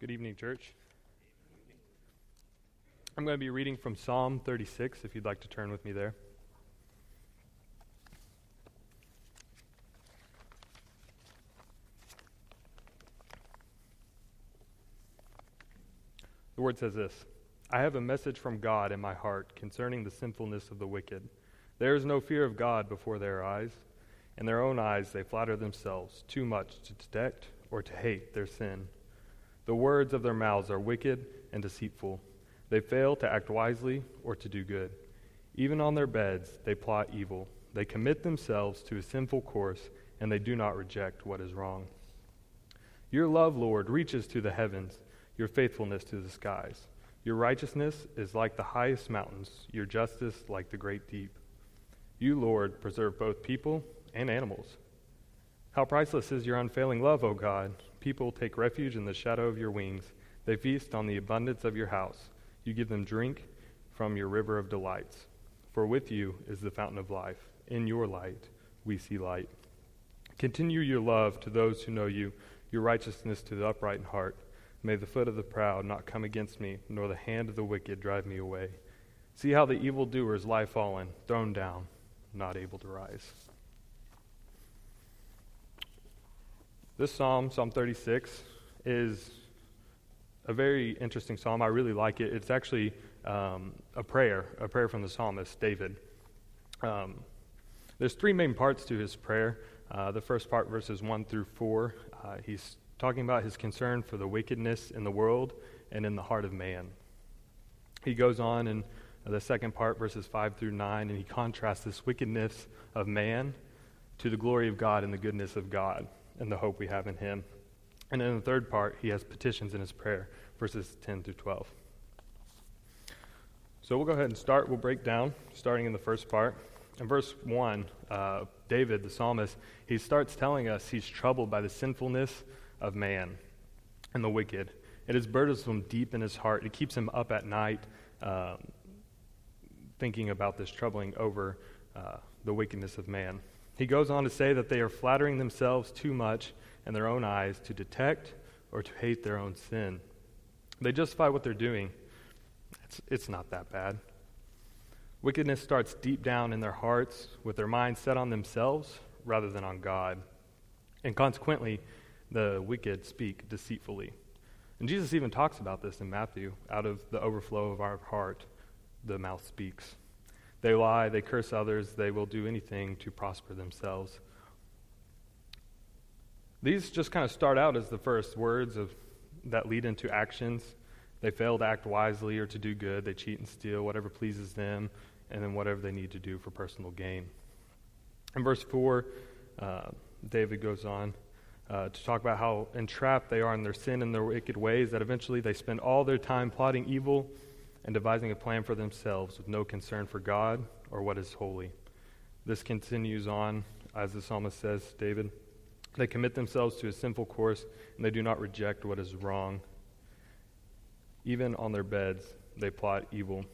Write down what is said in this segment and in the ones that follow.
Good evening, church. I'm going to be reading from Psalm 36, if you'd like to turn with me there. The word says this I have a message from God in my heart concerning the sinfulness of the wicked. There is no fear of God before their eyes. In their own eyes, they flatter themselves too much to detect or to hate their sin. The words of their mouths are wicked and deceitful. They fail to act wisely or to do good. Even on their beds, they plot evil. They commit themselves to a sinful course, and they do not reject what is wrong. Your love, Lord, reaches to the heavens, your faithfulness to the skies. Your righteousness is like the highest mountains, your justice like the great deep. You, Lord, preserve both people and animals. How priceless is your unfailing love, O God! People take refuge in the shadow of your wings. They feast on the abundance of your house. You give them drink from your river of delights. For with you is the fountain of life. In your light we see light. Continue your love to those who know you, your righteousness to the upright in heart. May the foot of the proud not come against me, nor the hand of the wicked drive me away. See how the evildoers lie fallen, thrown down, not able to rise. This psalm, Psalm 36, is a very interesting psalm. I really like it. It's actually um, a prayer, a prayer from the psalmist, David. Um, there's three main parts to his prayer. Uh, the first part, verses 1 through 4, uh, he's talking about his concern for the wickedness in the world and in the heart of man. He goes on in the second part, verses 5 through 9, and he contrasts this wickedness of man to the glory of God and the goodness of God and the hope we have in Him. And in the third part, he has petitions in his prayer, verses 10 through 12. So we'll go ahead and start. We'll break down, starting in the first part. In verse 1, uh, David, the psalmist, he starts telling us he's troubled by the sinfulness of man and the wicked. It is burdensome deep in his heart. It keeps him up at night um, thinking about this, troubling over uh, the wickedness of man. He goes on to say that they are flattering themselves too much in their own eyes to detect or to hate their own sin. They justify what they're doing. It's, it's not that bad. Wickedness starts deep down in their hearts with their minds set on themselves rather than on God. And consequently, the wicked speak deceitfully. And Jesus even talks about this in Matthew. Out of the overflow of our heart, the mouth speaks. They lie, they curse others, they will do anything to prosper themselves. These just kind of start out as the first words of, that lead into actions. They fail to act wisely or to do good. They cheat and steal, whatever pleases them, and then whatever they need to do for personal gain. In verse 4, uh, David goes on uh, to talk about how entrapped they are in their sin and their wicked ways, that eventually they spend all their time plotting evil and devising a plan for themselves with no concern for God or what is holy. This continues on, as the psalmist says, David. They commit themselves to a sinful course, and they do not reject what is wrong. Even on their beds, they plot evil.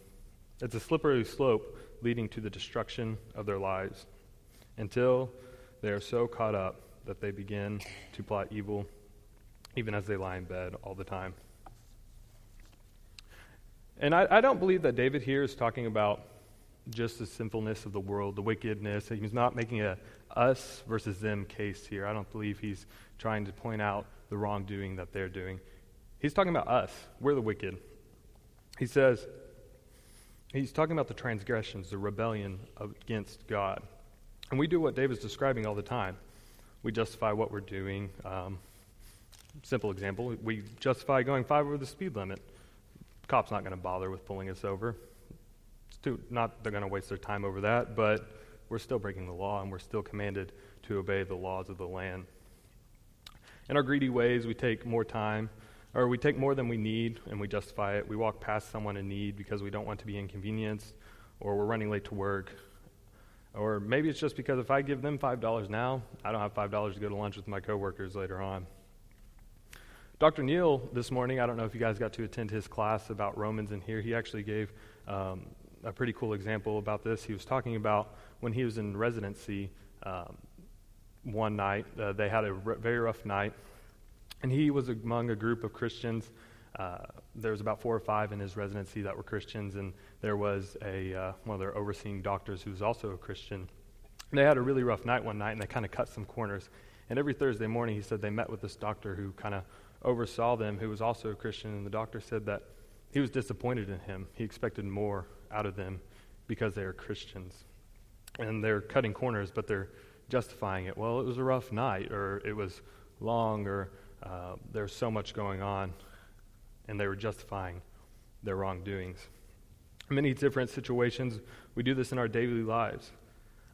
It's a slippery slope leading to the destruction of their lives until they are so caught up that they begin to plot evil, even as they lie in bed all the time. And I, I, don't believe that David here is talking about just the sinfulness of the world, the wickedness. He's not making a us versus them case here. I don't believe he's trying to point out the wrongdoing that they're doing. He's talking about us. We're the wicked. He says, he's talking about the transgressions, the rebellion against God. And we do what David's describing all the time. We justify what we're doing. Um, simple example, we justify going five over the speed limit cop's not going to bother with pulling us over. It's too, not they're going to waste their time over that, but we're still breaking the law and we're still commanded to obey the laws of the land. In our greedy ways, we take more time, or we take more than we need and we justify it. We walk past someone in need because we don't want to be inconvenienced, or we're running late to work. Or maybe it's just because if I give them $5 now, I don't have $5 to go to lunch with my coworkers later on. Dr. Neal this morning, I don't know if you guys got to attend his class about Romans in here. He actually gave um, a pretty cool example about this. He was talking about when he was in residency um, one night. Uh, they had a r- very rough night, And he was among a group of Christians. Uh, there was about four or five in his residency that were Christians, and there was a uh, one of their overseeing doctors who was also a Christian. And they had a really rough night one night, and they kind of cut some corners. And every Thursday morning, he said they met with this doctor who kind of oversaw them, who was also a Christian. And the doctor said that he was disappointed in him. He expected more out of them because they are Christians. And they're cutting corners, but they're justifying it. Well, it was a rough night, or it was long, or uh, there's so much going on. And they were justifying their wrongdoings. Many different situations, we do this in our daily lives.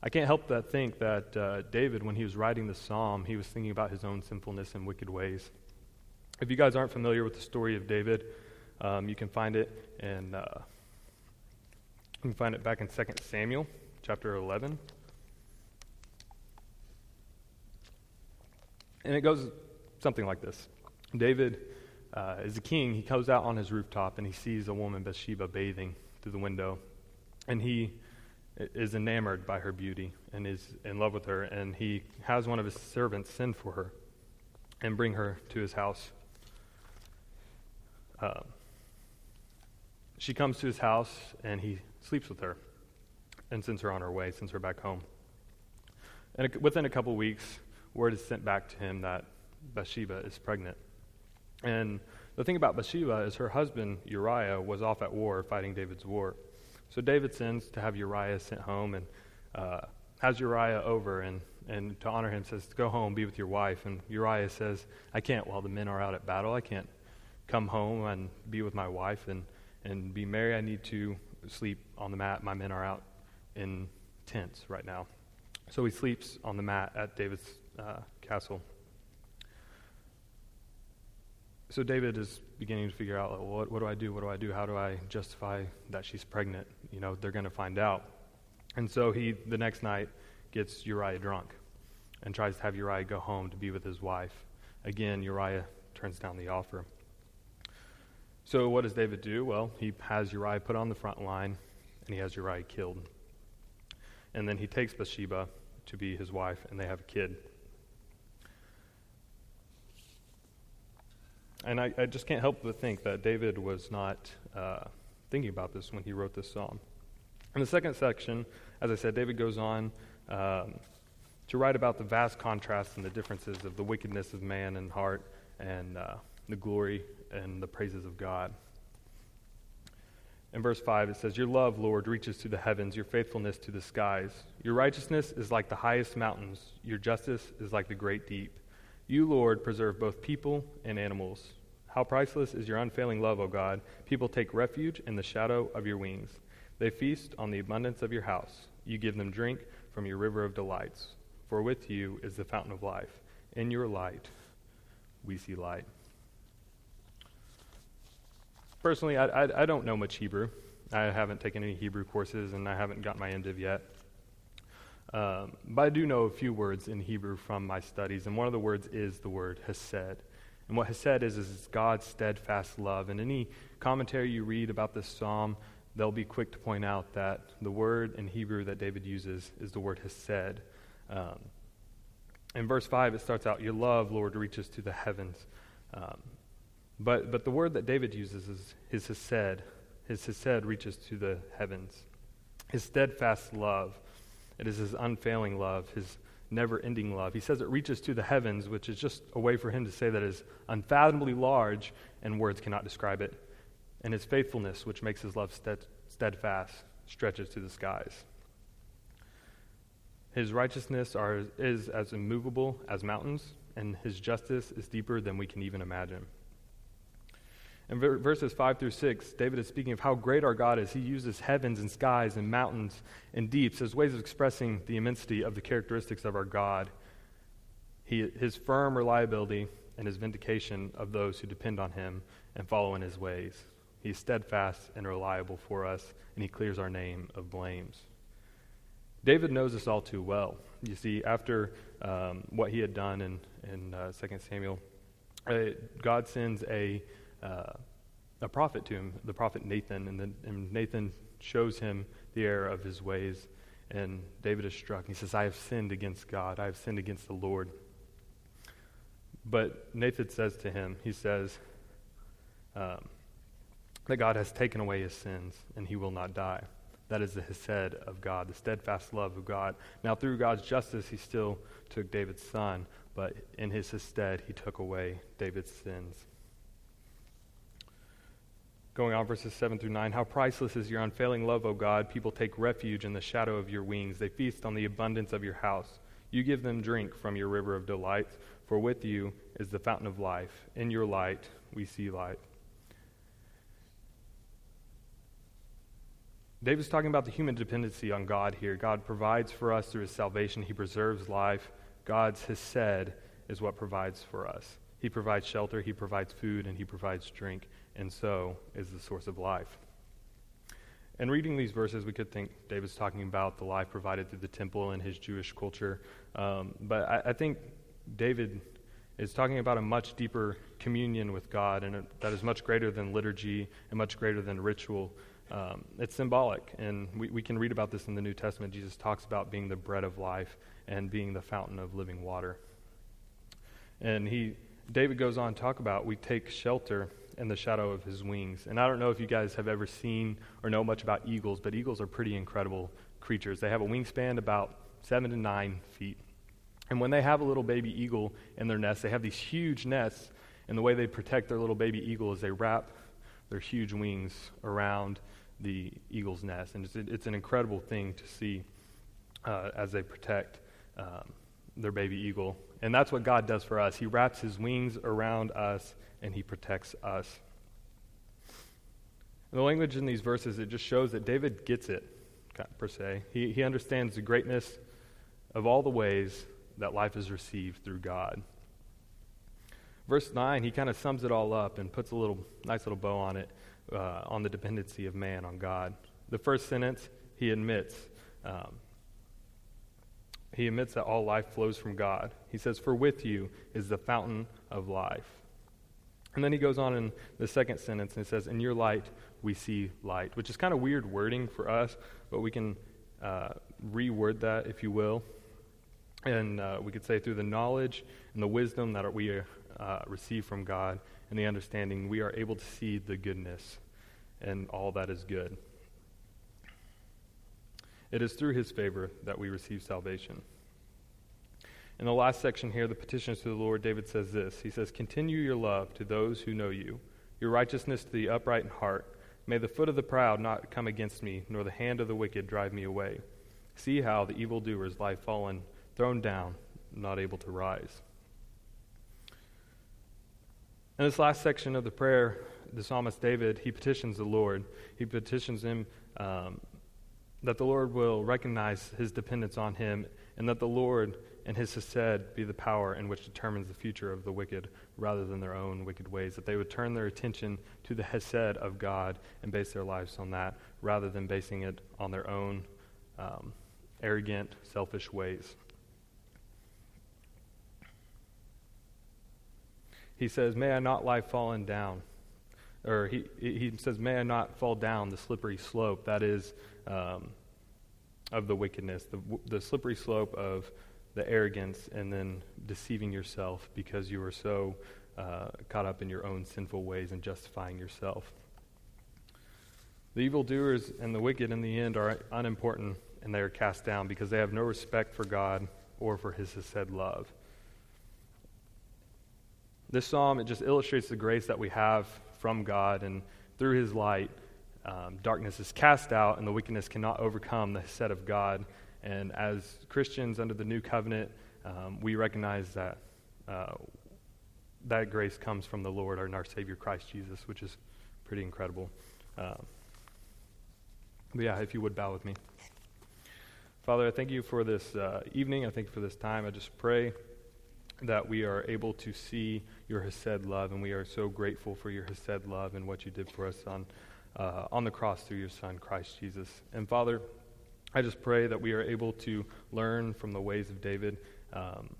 I can't help but think that uh, David, when he was writing the psalm, he was thinking about his own sinfulness and wicked ways. If you guys aren't familiar with the story of David, um, you can find it in uh, you can find it back in 2 Samuel chapter 11. And it goes something like this David uh, is a king. He comes out on his rooftop and he sees a woman, Bathsheba, bathing through the window. And he is enamored by her beauty and is in love with her, and he has one of his servants send for her and bring her to his house. Uh, she comes to his house, and he sleeps with her and sends her on her way, sends her back home. And within a couple weeks, word is sent back to him that Bathsheba is pregnant. And the thing about Bathsheba is her husband, Uriah, was off at war fighting David's war. So David sends to have Uriah sent home and uh, has Uriah over and, and to honor him says, Go home, be with your wife. And Uriah says, I can't while the men are out at battle. I can't come home and be with my wife and, and be merry. I need to sleep on the mat. My men are out in tents right now. So he sleeps on the mat at David's uh, castle. So David is beginning to figure out, like, well, what, what do I do? What do I do? How do I justify that she's pregnant? You know, they're going to find out. And so he, the next night, gets Uriah drunk and tries to have Uriah go home to be with his wife. Again, Uriah turns down the offer. So what does David do? Well, he has Uriah put on the front line and he has Uriah killed. And then he takes Bathsheba to be his wife and they have a kid. And I, I, just can't help but think that David was not uh, thinking about this when he wrote this psalm. In the second section, as I said, David goes on um, to write about the vast contrasts and the differences of the wickedness of man and heart and uh, the glory and the praises of God. In verse 5, it says, Your love, Lord, reaches to the heavens, your faithfulness to the skies. Your righteousness is like the highest mountains, your justice is like the great deep. You, Lord, preserve both people and animals. How priceless is your unfailing love, O God. People take refuge in the shadow of your wings. They feast on the abundance of your house. You give them drink from your river of delights. For with you is the fountain of life. In your light, we see light. Personally, I, I, I don't know much Hebrew. I haven't taken any Hebrew courses, and I haven't got my MDiv yet. Um, but I do know a few words in Hebrew from my studies, and one of the words is the word hesed. And what hesed is, is God's steadfast love. And any commentary you read about this psalm, they'll be quick to point out that the word in Hebrew that David uses is the word hesed. Um, in verse 5, it starts out, Your love, Lord, reaches to the heavens. Um, but, but the word that David uses is his hesed. His hesed reaches to the heavens. His steadfast love. It is his unfailing love, his never ending love. He says it reaches to the heavens, which is just a way for him to say that is unfathomably large, and words cannot describe it. And his faithfulness, which makes his love stead, steadfast, stretches to the skies. His righteousness are, is as immovable as mountains, and his justice is deeper than we can even imagine. In verses 5 through 6, David is speaking of how great our God is. He uses heavens and skies and mountains and deeps as ways of expressing the immensity of the characteristics of our God. He, his firm reliability and his vindication of those who depend on him and follow in his ways. He's steadfast and reliable for us, and he clears our name of blames. David knows this all too well. You see, after um, what he had done in, in uh, 2 Samuel, uh, God sends a uh, a prophet to him, the prophet Nathan, and, then, and Nathan shows him the error of his ways. And David is struck. He says, I have sinned against God. I have sinned against the Lord. but Nathan says to him, he says um, that God has taken away his sins and he will not die. That is the hesed of God, the steadfast love of God. Now, through God's justice, he still took David's son, but in his stead, he took away David's sins. Going on, verses 7 through 9. How priceless is your unfailing love, O God. People take refuge in the shadow of your wings. They feast on the abundance of your house. You give them drink from your river of delights, for with you is the fountain of life. In your light we see light. David's talking about the human dependency on God here. God provides for us through his salvation, he preserves life. God's hesed is what provides for us. He provides shelter, he provides food, and he provides drink, and so is the source of life. And reading these verses, we could think David's talking about the life provided through the temple and his Jewish culture. Um, but I, I, think David is talking about a much deeper communion with God, and that is much greater than liturgy and much greater than ritual. Um, it's symbolic, and we, we can read about this in the New Testament. Jesus talks about being the bread of life and being the fountain of living water. And he, David goes on to talk about we take shelter in the shadow of his wings. And I don't know if you guys have ever seen or know much about eagles, but eagles are pretty incredible creatures. They have a wingspan about seven to nine feet. And when they have a little baby eagle in their nest, they have these huge nests. And the way they protect their little baby eagle is they wrap their huge wings around the eagle's nest. And it's, it's an incredible thing to see uh, as they protect um, their baby eagle. And that's what God does for us. He wraps his wings around us and he protects us. And the language in these verses, it just shows that David gets it, per se. He, he understands the greatness of all the ways that life is received through God. Verse 9, he kind of sums it all up and puts a little nice little bow on it uh, on the dependency of man on God. The first sentence, he admits um, he admits that all life flows from God. He says, For with you is the fountain of life. And then he goes on in the second sentence and says, In your light we see light, which is kind of weird wording for us, but we can uh, reword that, if you will. And uh, we could say, through the knowledge and the wisdom that we uh, receive from God and the understanding, we are able to see the goodness and all that is good. It is through his favor that we receive salvation. In the last section here, the petitions to the Lord, David says this He says, Continue your love to those who know you, your righteousness to the upright in heart. May the foot of the proud not come against me, nor the hand of the wicked drive me away. See how the evildoers lie fallen, thrown down, not able to rise. In this last section of the prayer, the psalmist David, he petitions the Lord. He petitions him um, that the Lord will recognize his dependence on him, and that the Lord and his hesed be the power in which determines the future of the wicked rather than their own wicked ways. That they would turn their attention to the hesed of God and base their lives on that rather than basing it on their own um, arrogant, selfish ways. He says, May I not lie fallen down. Or he, he says, May I not fall down the slippery slope. That is, um, of the wickedness, the, the slippery slope of the arrogance, and then deceiving yourself because you are so uh, caught up in your own sinful ways and justifying yourself. The evildoers and the wicked in the end are unimportant and they are cast down because they have no respect for God or for his hesed love. This psalm, it just illustrates the grace that we have from God and through his light um, darkness is cast out and the wickedness cannot overcome the hesed of God. And as Christians under the new covenant, um, we recognize that uh, that grace comes from the Lord and our Savior Christ Jesus, which is pretty incredible. Um, but yeah, if you would bow with me. Father, I thank you for this uh, evening. I thank you for this time. I just pray that we are able to see your Hesed love, and we are so grateful for your Hesed love and what you did for us on uh, on the cross through your Son, Christ Jesus. And Father, I just pray that we are able to learn from the ways of David, um,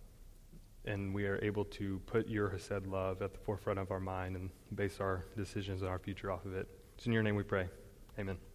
and we are able to put your Hesed love at the forefront of our mind and base our decisions and our future off of it. It's in your name we pray. Amen.